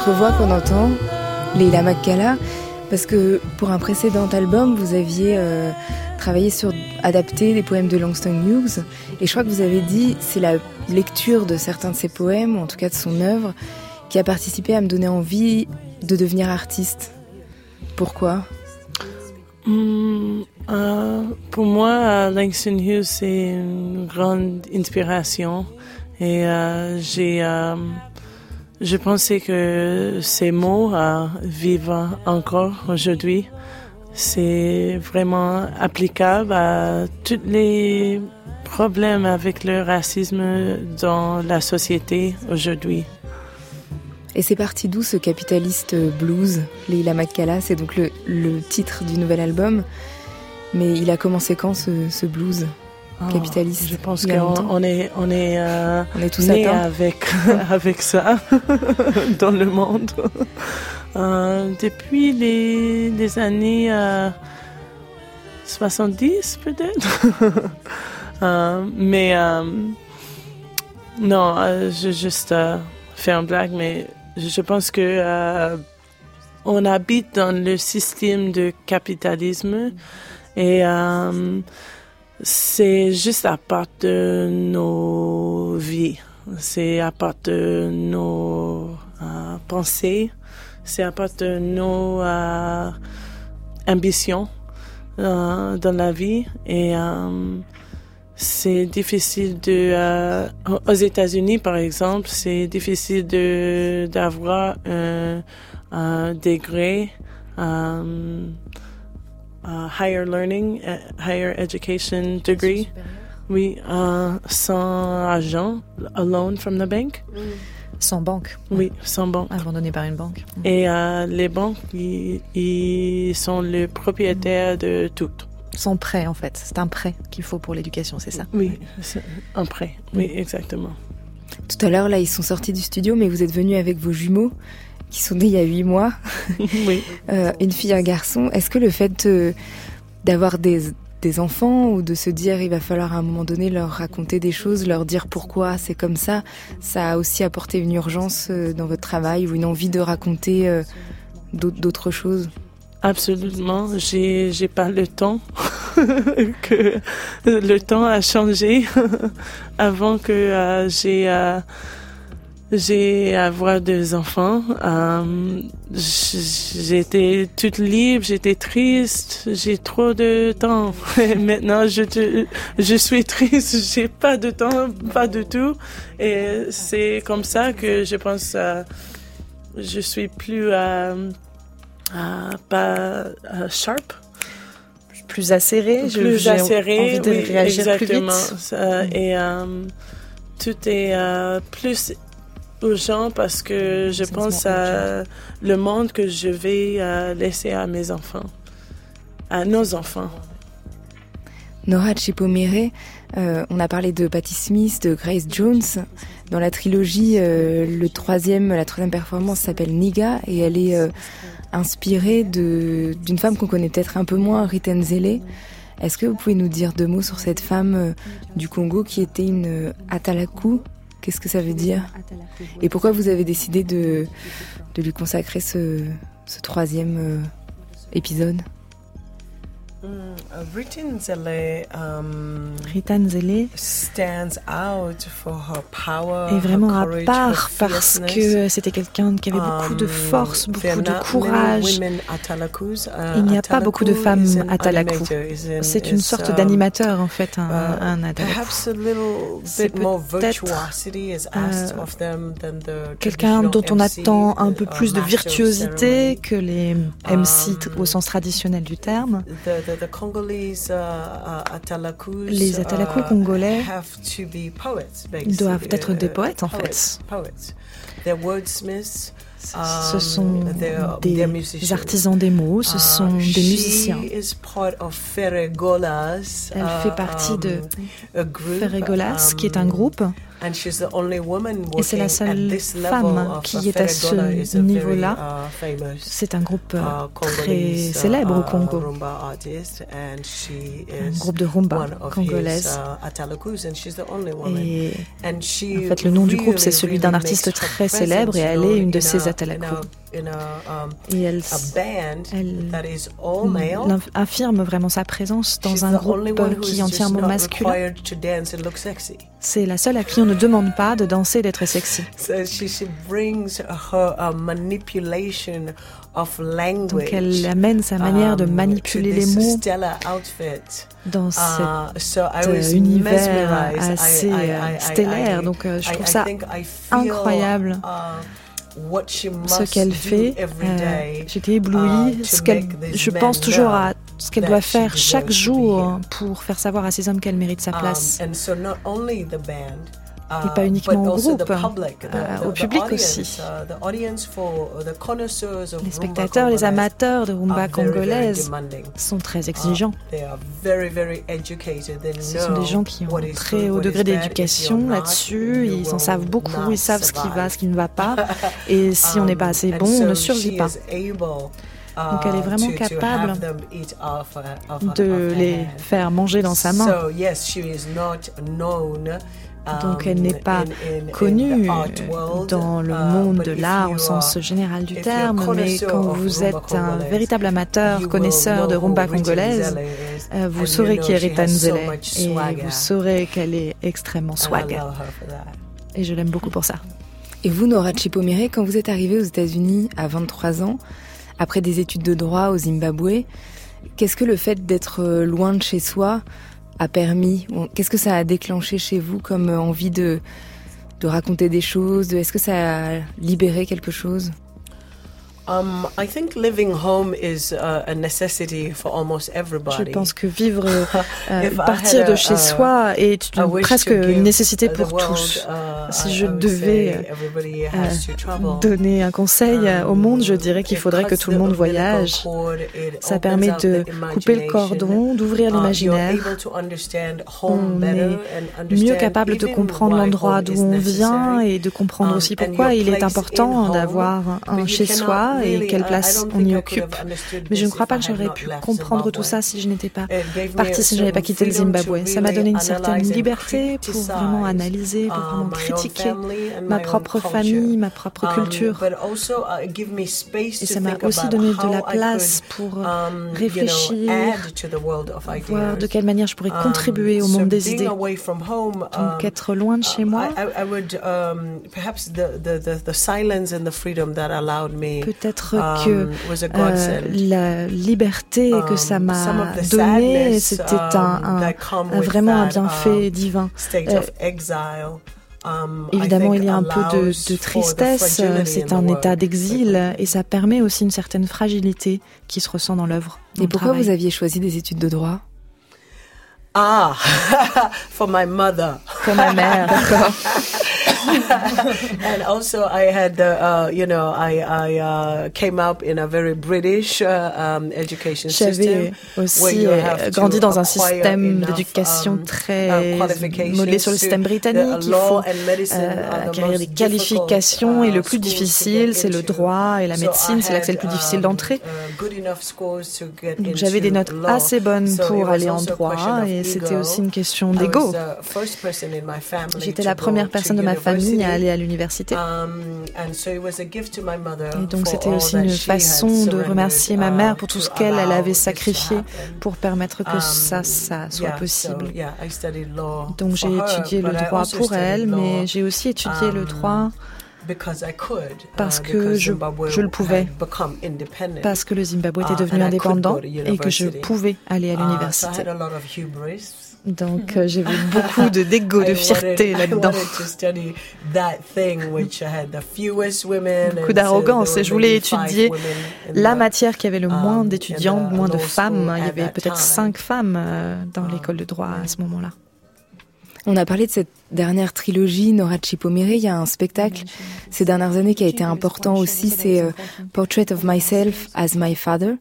votre voix qu'on entend, Leila Makkala, parce que pour un précédent album, vous aviez euh, travaillé sur adapter des poèmes de Langston Hughes, et je crois que vous avez dit c'est la lecture de certains de ses poèmes, ou en tout cas de son œuvre, qui a participé à me donner envie de devenir artiste. Pourquoi? Hmm, euh, Pour moi, Langston Hughes, c'est une grande inspiration. Et euh, j'ai je pensais que ces mots euh, vivent encore aujourd'hui. C'est vraiment applicable à tous les problèmes avec le racisme dans la société aujourd'hui. Et c'est parti d'où ce capitaliste blues, Leila Makkala C'est donc le, titre du nouvel album. Mais il a commencé quand ce blues? Ah, capitaliste. Je pense qu'on est, on est, euh, on est tous nés avec, avec ça dans le monde. Euh, depuis les, les années 70 euh, peut-être. mais non, je juste faire une blague, mais je pense que on habite dans le système de capitalisme et c'est juste à part de nos vies, c'est à part de nos euh, pensées, c'est à part de nos euh, ambitions euh, dans la vie. Et c'est difficile de aux États-Unis par exemple c'est difficile de d'avoir un, un, degré higher learning, uh, higher education degree. Oui, uh, sans argent, a loan from the bank. Sans banque. Oui, sans banque. Abandonné par une banque. Et uh, les banques, ils, sont les propriétaires de tout. Sans prêt, en fait. C'est un prêt qu'il faut pour l'éducation, c'est ça? Oui, un prêt. Oui, exactement. Tout à l'heure, là, ils sont sortis du studio, mais vous êtes venus avec vos jumeaux qui sont nés il y a huit mois, oui. euh, une fille, un garçon. Est-ce que le fait d'avoir des, des, enfants ou de se dire il va falloir à un moment donné leur raconter des choses, leur dire pourquoi c'est comme ça, ça a aussi apporté une urgence euh, dans votre travail ou une envie de raconter euh, d'autres choses? Absolument, j'ai j'ai pas le temps que le temps a changé avant que euh, j'ai j'ai avoir des enfants. Euh, j'étais toute libre, j'étais triste, j'ai trop de temps. maintenant, je, te, je suis triste, j'ai pas de temps, pas du tout. Et c'est comme ça que je pense, euh, je suis plus euh, pas sharp plus acéré. Plus acéré, envie de oui, réagir exactement. plus vite. Mm. et tout est plus urgent parce que je pense à le monde que je vais laisser à mes enfants, à nos enfants. Nora Chipomire, euh, on a parlé de Patti Smith, de Grace Jones. Dans la trilogie, euh, le troisième, la troisième performance s'appelle Niga et elle est euh, inspirée d'une femme qu'on connaît peut-être un peu moins, Riten Zele. Est-ce que vous pouvez nous dire deux mots sur cette femme du Congo qui était une Atalaku Qu'est-ce que ça veut dire Et pourquoi vous avez décidé de, de lui consacrer ce, ce troisième épisode? Mm, Rita Zele, um, stands out for her power, est vraiment à part parce que c'était quelqu'un qui avait beaucoup de um, force, beaucoup de courage. Uh, Il n'y a pas beaucoup de femmes Atalaku. C'est une sorte um, d'animateur en fait, un, un C'est peut-être euh, quelqu'un dont on attend un peu plus de virtuosité que les MC au sens traditionnel du terme. Uh, uh, les Atalaku uh, congolais doivent être des poètes en fait. Ce sont des artisans des mots, ce sont des musiciens. Elle fait partie de Ferregolas, qui est un um, groupe et c'est la seule femme qui est à ce niveau-là. Uh, c'est un groupe uh, euh, très uh, célèbre au Congo. Un groupe de rumba congolaise. Et en fait, le nom du groupe, c'est celui d'un artiste très célèbre et elle est une de ces atalaku. Um, et elle, elle affirme vraiment sa présence dans un groupe qui est entièrement masculin. C'est la seule à qui on ne demande pas de danser d'être sexy. Donc elle amène sa manière de um, manipuler les mots dans uh, cet univers assez stellaire. Donc euh, je trouve ça incroyable. Ce qu'elle fait. Euh, J'étais éblouie. Ce je pense toujours à ce qu'elle doit faire chaque jour pour faire savoir à ces hommes qu'elle mérite sa um, place et pas uniquement au groupe, au public aussi. Les spectateurs, les amateurs de rumba congolaise sont très exigeants. Ce sont des gens qui ont un très haut degré d'éducation là-dessus, ils en savent beaucoup, ils savent ce qui va, ce qui ne va pas, et si on n'est pas assez bon, on ne survit pas. Donc elle est vraiment capable de les faire manger dans sa main. Donc elle n'est pas connue dans le uh, monde de l'art au sens général du terme, mais quand vous êtes un véritable amateur, connaisseur de rumba congolaise, euh, vous saurez qui est Rita Nzele et vous saurez qu'elle est extrêmement swag. Et je l'aime beaucoup pour ça. Et vous, Nora Chipomire, quand vous êtes arrivée aux États-Unis à 23 ans, après des études de droit au Zimbabwe, qu'est-ce que le fait d'être loin de chez soi a permis Qu'est-ce que ça a déclenché chez vous comme envie de, de raconter des choses Est-ce que ça a libéré quelque chose? Um, I think living home is uh, a necessity for almost everybody. Je pense que vivre, euh, partir de chez soi est une, presque une nécessité pour tous. Uh, si je devais euh, donner un conseil um, au monde, je dirais qu'il faudrait que tout le monde voyage. Ça permet de couper le cordon, d'ouvrir uh, l'imaginaire. On est mieux capable de comprendre l'endroit d'où on vient et de comprendre um, aussi pourquoi il est important d'avoir un chez soi et quelle place on y occupe. Mais je ne crois pas que j'aurais pu comprendre tout ça si je n'étais pas partie, si je n'avais pas quitté le Zimbabwe. Ça m'a donné une certaine liberté pour vraiment analyser, pour vraiment critiquer ma propre famille, ma propre culture. Et ça m'a aussi donné de la place pour réfléchir, voir de quelle manière je pourrais contribuer au monde des idées. Donc être loin de chez moi. Peut-être peut-être um, que euh, la liberté que um, ça m'a donnée, c'était un, um, un, vraiment un bienfait divin. Euh, Évidemment, il y a un peu de, de tristesse, c'est un état d'exil et ça permet aussi une certaine fragilité qui se ressent dans l'œuvre. Et pourquoi vous aviez choisi des études de droit? Ah, for my mother. Pour ma mère, d'accord. and also I had, uh, you know, I, I uh, came up in a very British uh, um, education J'avais aussi grandi dans un système d'éducation um, très modelé sur le système britannique. Il faut euh, acquérir des qualifications et le plus difficile, c'est le droit et la médecine, c'est l'accès le plus difficile um, d'entrée. Donc j'avais des notes assez bonnes pour aller en droit et c'était aussi une question d'ego. J'étais la première personne de ma famille à aller à l'université. Et donc c'était aussi une façon de remercier ma mère pour tout ce qu'elle elle avait sacrifié pour permettre que um, ça, ça soit possible. Donc j'ai étudié le droit pour elle, mais j'ai aussi étudié le um, droit parce uh, que je, je, le pouvais, parce que le Zimbabwe était uh, devenu indépendant et que je pouvais aller à uh, l'université. Donc euh, j'ai vu beaucoup de dégo, de fierté là-dedans. Beaucoup d'arrogance et je voulais étudier la matière qui avait le moins um, d'étudiants, moins de femmes. Il y avait peut-être cinq femmes euh, dans l'école de droit à ce moment-là. On a parlé de cette dernière trilogie, Nora Chipomire. Il y a un spectacle ces dernières années qui a été important aussi, c'est euh, Portrait of Myself as My Father,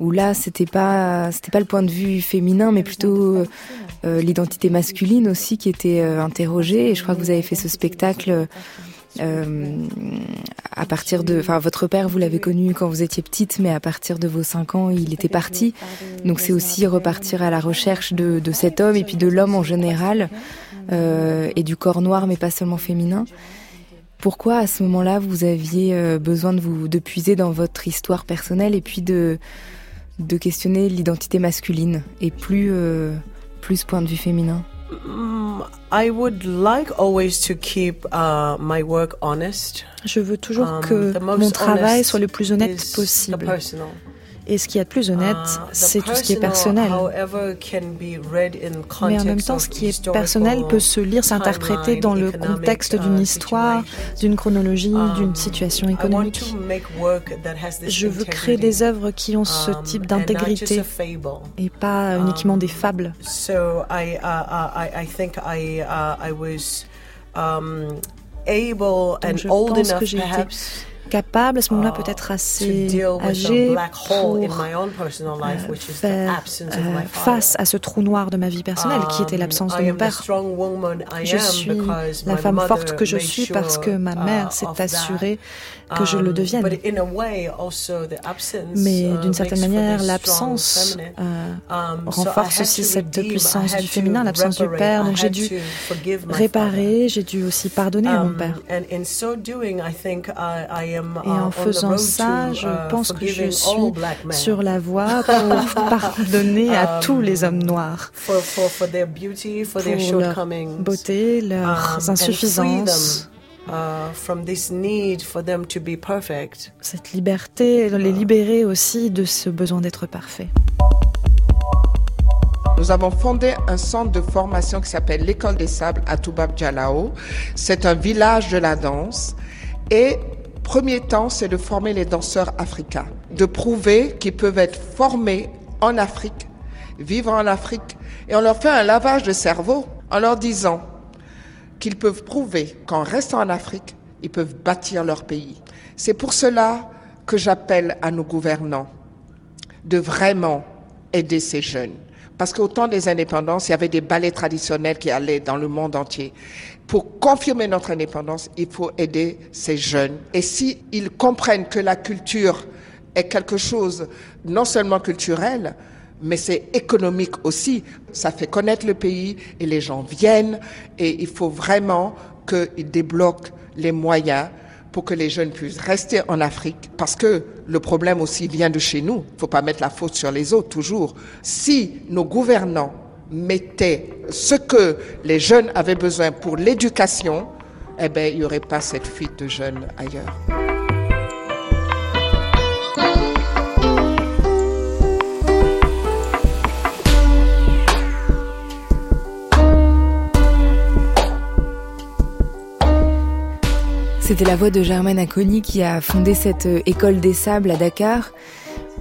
où là, c'était pas, c'était pas le point de vue féminin, mais plutôt euh, l'identité masculine aussi qui était euh, interrogée. Et je crois que vous avez fait ce spectacle. À partir de, enfin, votre père, vous l'avez connu quand vous étiez petite, mais à partir de vos cinq ans, il était parti. Donc c'est aussi repartir à la recherche de, de cet homme et puis de l'homme en général. Euh, et du corps noir, mais pas seulement féminin. Pourquoi à ce moment-là vous aviez euh, besoin de vous de puiser dans votre histoire personnelle et puis de de questionner l'identité masculine et plus euh, plus point de vue féminin? I would like always to keep uh, my work honest. Je veux toujours um, que mon travail soit le plus honnête possible. Et ce qui est plus honnête, ah, c'est tout ce qui est personnel. Mais en même temps, ce qui est personnel peut se lire, s'interpréter dans le contexte d'une uh, histoire, d'une chronologie, um, d'une situation économique. Je veux créer des œuvres qui ont ce um, type d'intégrité et pas uniquement des fables. Donc je pense que j'ai été capable à ce moment-là uh, peut-être assez âgé pour euh, faire euh, face à ce trou noir de ma vie personnelle qui était um, l'absence de mon père. Je suis la femme forte que je suis parce que ma mère uh, s'est assurée que je le um, devienne. Mais uh, d'une certaine manière, l'absence euh, um, renforce aussi cette puissance du féminin, l'absence du père. Donc j'ai dû réparer, j'ai dû aussi pardonner à mon père. Et en uh, faisant ça, je uh, pense que je suis sur la voie pour pardonner à tous les hommes noirs pour leur beauté, leurs insuffisances. Uh, from this need for them to be perfect. Cette liberté, les libérer aussi de ce besoin d'être parfait. Nous avons fondé un centre de formation qui s'appelle l'École des Sables à Toubab Djalao. C'est un village de la danse et premier temps, c'est de former les danseurs africains, de prouver qu'ils peuvent être formés en Afrique, vivre en Afrique et on leur fait un lavage de cerveau en leur disant qu'ils peuvent prouver qu'en restant en Afrique, ils peuvent bâtir leur pays. C'est pour cela que j'appelle à nos gouvernants de vraiment aider ces jeunes. Parce qu'au temps des indépendances, il y avait des ballets traditionnels qui allaient dans le monde entier. Pour confirmer notre indépendance, il faut aider ces jeunes. Et s'ils comprennent que la culture est quelque chose non seulement culturel, mais c'est économique aussi. Ça fait connaître le pays et les gens viennent et il faut vraiment qu'ils débloquent les moyens pour que les jeunes puissent rester en Afrique, parce que le problème aussi vient de chez nous. Il ne faut pas mettre la faute sur les autres, toujours. Si nos gouvernants mettaient ce que les jeunes avaient besoin pour l'éducation, eh bien, il n'y aurait pas cette fuite de jeunes ailleurs. C'était la voix de Germaine Aconi qui a fondé cette euh, école des sables à Dakar.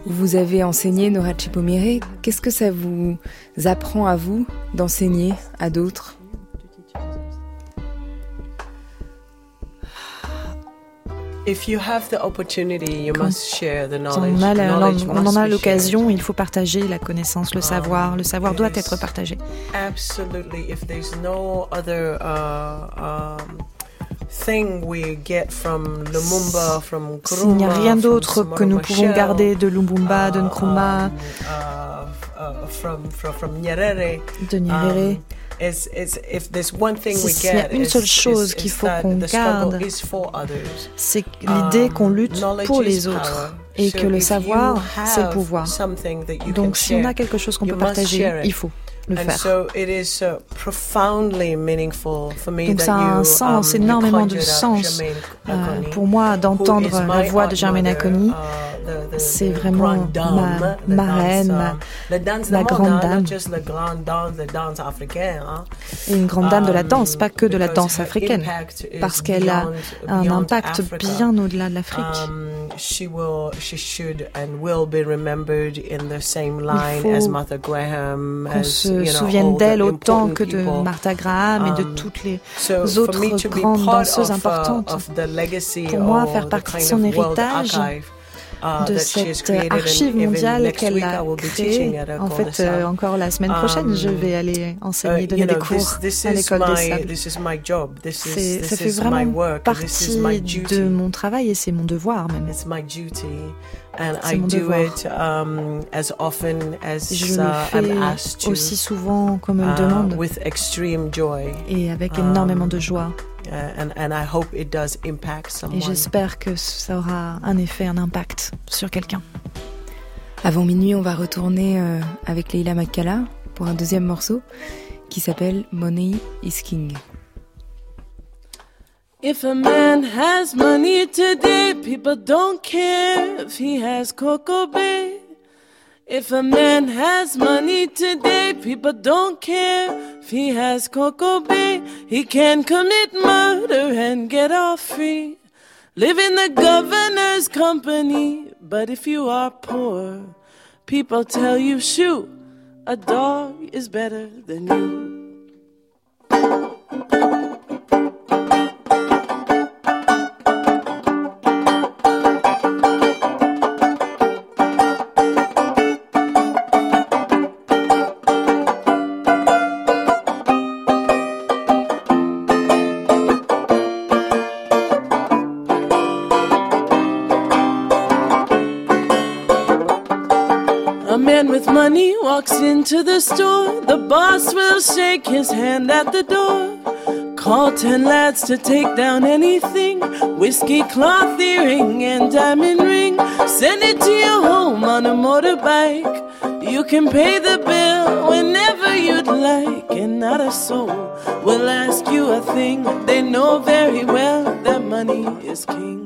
Vous avez enseigné Nora Chipomire. Qu'est-ce que ça vous apprend à vous d'enseigner à d'autres? On en a l'occasion, il faut partager la connaissance, le savoir. Le savoir doit être partagé. Absolutely. S'il n'y a rien d'autre que nous pouvons garder de Lumumba, de Nkrumah, um, from, from, from Nyerere, de Nyerere. Um, s'il y a une seule chose qu'il faut qu'on garde, c'est l'idée qu'on lutte pour les autres et que le savoir, c'est le pouvoir. Donc si on a quelque chose qu'on peut partager, il faut le faire. Donc ça a un sens, um, énormément de sens euh, pour moi d'entendre la voix de Germaine Aconi. Uh, c'est vraiment ma marraine, ma, la grande dame. Et une grande dame de la danse, pas que de la danse africaine, parce qu'elle a un impact bien au-delà de l'Afrique. Il faut qu'on se souvienne d'elle autant que de Martha Graham et de um, toutes les autres grandes danseuses importantes. Pour moi, faire partie de son héritage, de cette archive mondiale qu'elle a créée. En fait, euh, encore la semaine prochaine, je um, vais aller enseigner, uh, donner des cours à l'école des sables. Ça fait vraiment partie de mon travail et c'est mon devoir même. C'est mon devoir. Um, je le uh, fais aussi souvent qu'on me le uh, demande et avec énormément de um, joie. Et j'espère que ça aura un effet, un impact sur quelqu'un. Avant minuit, on va retourner euh, avec Leila Makala pour un deuxième morceau qui s'appelle Money is King. If a man has money today, people don't care if he has Coco Bay. If a man has money today, people don't care if he has Coco Bay. He can commit murder and get off free. Live in the governor's company. But if you are poor, people tell you, shoot, a dog is better than you. Walks into the store, the boss will shake his hand at the door. Call ten lads to take down anything whiskey, cloth earring, and diamond ring. Send it to your home on a motorbike. You can pay the bill whenever you'd like, and not a soul will ask you a thing. They know very well that money is king.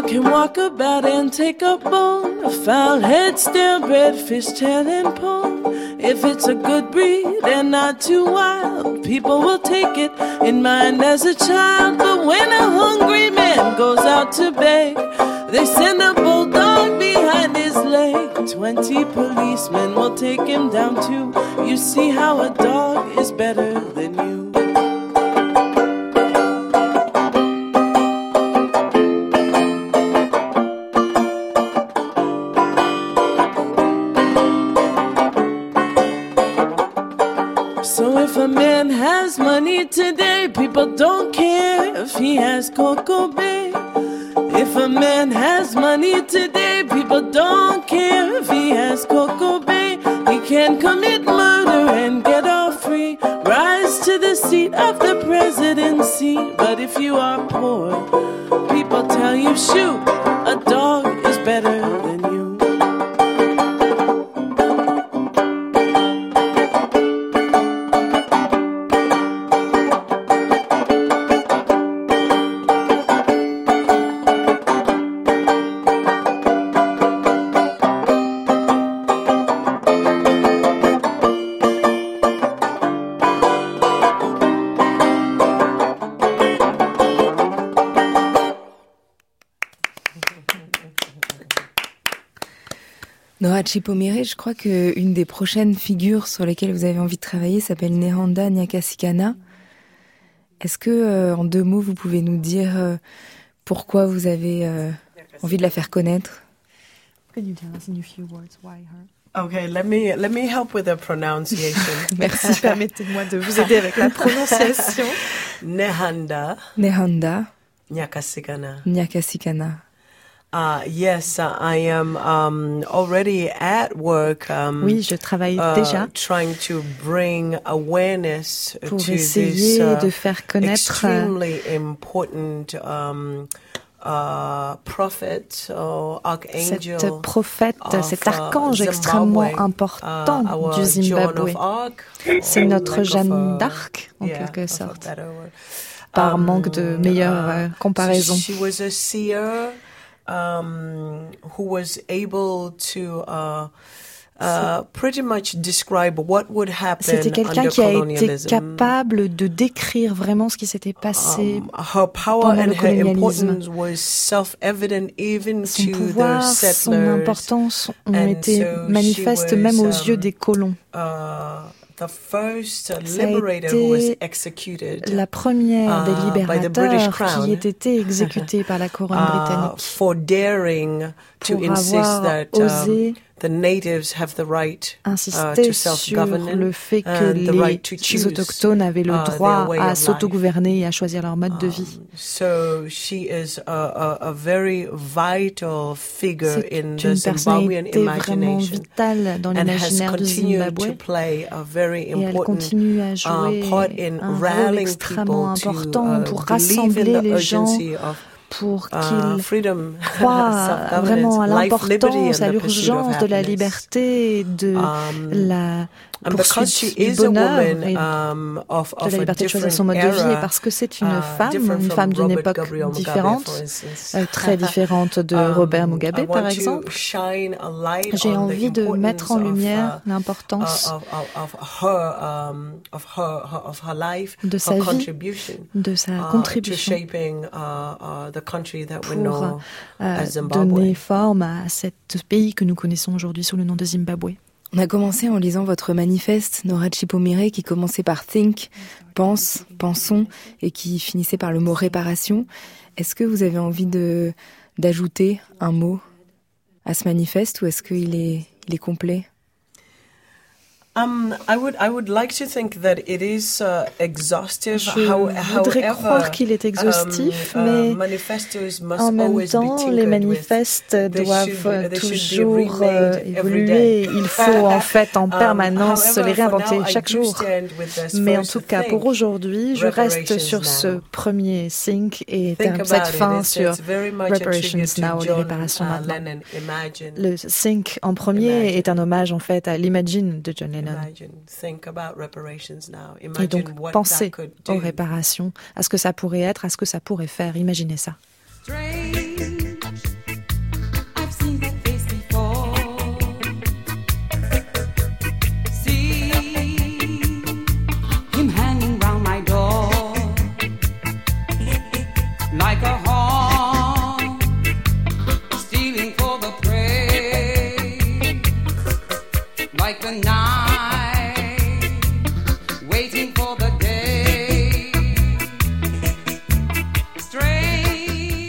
Talk about and take a bone. A foul head, stale bread, fish tail, and pone. If it's a good breed and not too wild, people will take it in mind as a child. But when a hungry man goes out to beg, they send a bulldog behind his leg. Twenty policemen will take him down too. You see how a dog is better than you. Coco Bay. If a man has money today, people don't care if he has Coco Bay. He can commit murder and get off free. Rise to the seat of the presidency. But if you are poor, people tell you, shoot, Nora Chipomire, je crois qu'une des prochaines figures sur lesquelles vous avez envie de travailler s'appelle Nehanda Nyakasikana. Est-ce que, euh, en deux mots, vous pouvez nous dire euh, pourquoi vous avez euh, envie de la faire connaître? Can you tell us in a few words why her? Okay, let me let me help with the pronunciation. Merci, permettez-moi de vous aider avec la prononciation. Nehanda. Nehanda. Nyakasikana. Nyakasikana. Uh, yes, I am um, already at work. Um, oui, je travaille uh, déjà. Trying to bring awareness pour to essayer this, uh, de faire connaître extremely important um, uh, prophet or archangel cet prophète, of, cet archange extrêmement important du Zimbabwe. C'est notre Jeanne d'Arc, en yeah, quelque sorte, par manque de meilleure uh, comparaison. So she was a seer. Um, who was able to uh, uh, pretty much describe what would happen C'était quelqu'un qui a été capable de décrire vraiment ce qui s'était passé um, her power pendant and le colonialisme. Her was self-evident even son to pouvoir, the settlers. son importance ont été so manifestes was, même aux um, yeux des colons. Uh, the first liberator who was executed la première des uh, British libérateurs Crown. qui ait été exécutée par la couronne uh, britannique for daring to pour insist avoir that osé um, the natives have the right uh, insister to sur le fait que les autochtones avaient le uh, droit à s'autogouverner et à choisir leur mode de vie. So she is a, a, a very vital figure C'est in the une Zimbabwean personnalité vraiment imagination vitale dans and has l'imaginaire du continued Zimbabwe to play a very et elle important continue à uh, jouer part in un rôle rallying extrêmement people to important pour believe in rassembler the les gens urgency of pour uh, qu'ils freedom, croient vraiment à l'importance, à l'urgence de la liberté, de Um, la poursuite du is a bonheur woman et of, de la liberté de choisir son mode de vie et parce que c'est une uh, femme, une femme d'une époque différente, euh, très différente de Um, Robert Mugabe par exemple. J'ai envie de mettre en lumière l'importance de her sa vie, contribution, de sa to contribution shaping the country that we pour donner forme à cet pays que nous connaissons aujourd'hui sous le nom de Zimbabwe. On a commencé en lisant votre manifeste, Nora Chipomire, qui commençait par think, pense, pensons, et qui finissait par le mot réparation. Est-ce que vous avez envie de d'ajouter un mot à ce manifeste ou est-ce qu'il est, il est complet? Um, I would I would like to think that it is uh, exhaustive. Je How, voudrais however, croire qu'il est exhaustif, um, mais uh, manifestos must en même temps, les manifestes doivent should toujours euh, évoluer. Il faut en fait en Um, permanence however, les réinventer now, chaque jour. Mais en tout cas, pour aujourd'hui, je reste sur ce premier think et Think cette it. fin sur reparations now, les réparations uh, maintenant. Le think en premier est un hommage en fait à l'Imagine de John Lennon. Et donc, pensez aux réparations, à ce que ça pourrait être, à ce que ça pourrait faire. Imaginez ça.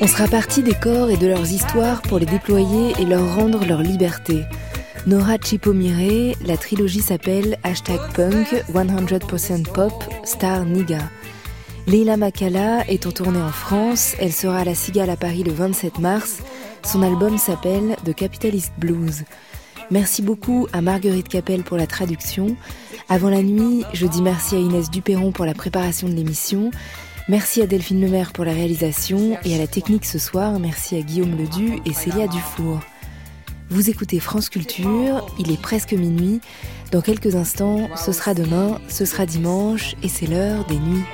On sera parti des corps et de leurs histoires pour les déployer et leur rendre leur liberté. Nora Chipomire, la trilogie s'appelle Hashtag Punk, 100% Pop, Star Niga. Leila Makala est en tournée en France, elle sera à la Cigale à Paris le 27 mars. Son album s'appelle The Capitalist Blues. Merci beaucoup à Marguerite Capel pour la traduction. Avant la nuit, je dis merci à Inès Duperron pour la préparation de l'émission. Merci à Delphine Lemaire pour la réalisation et à la technique ce soir. Merci à Guillaume Ledu et Célia Dufour. Vous écoutez France Culture, il est presque minuit. Dans quelques instants, ce sera demain, ce sera dimanche et c'est l'heure des nuits.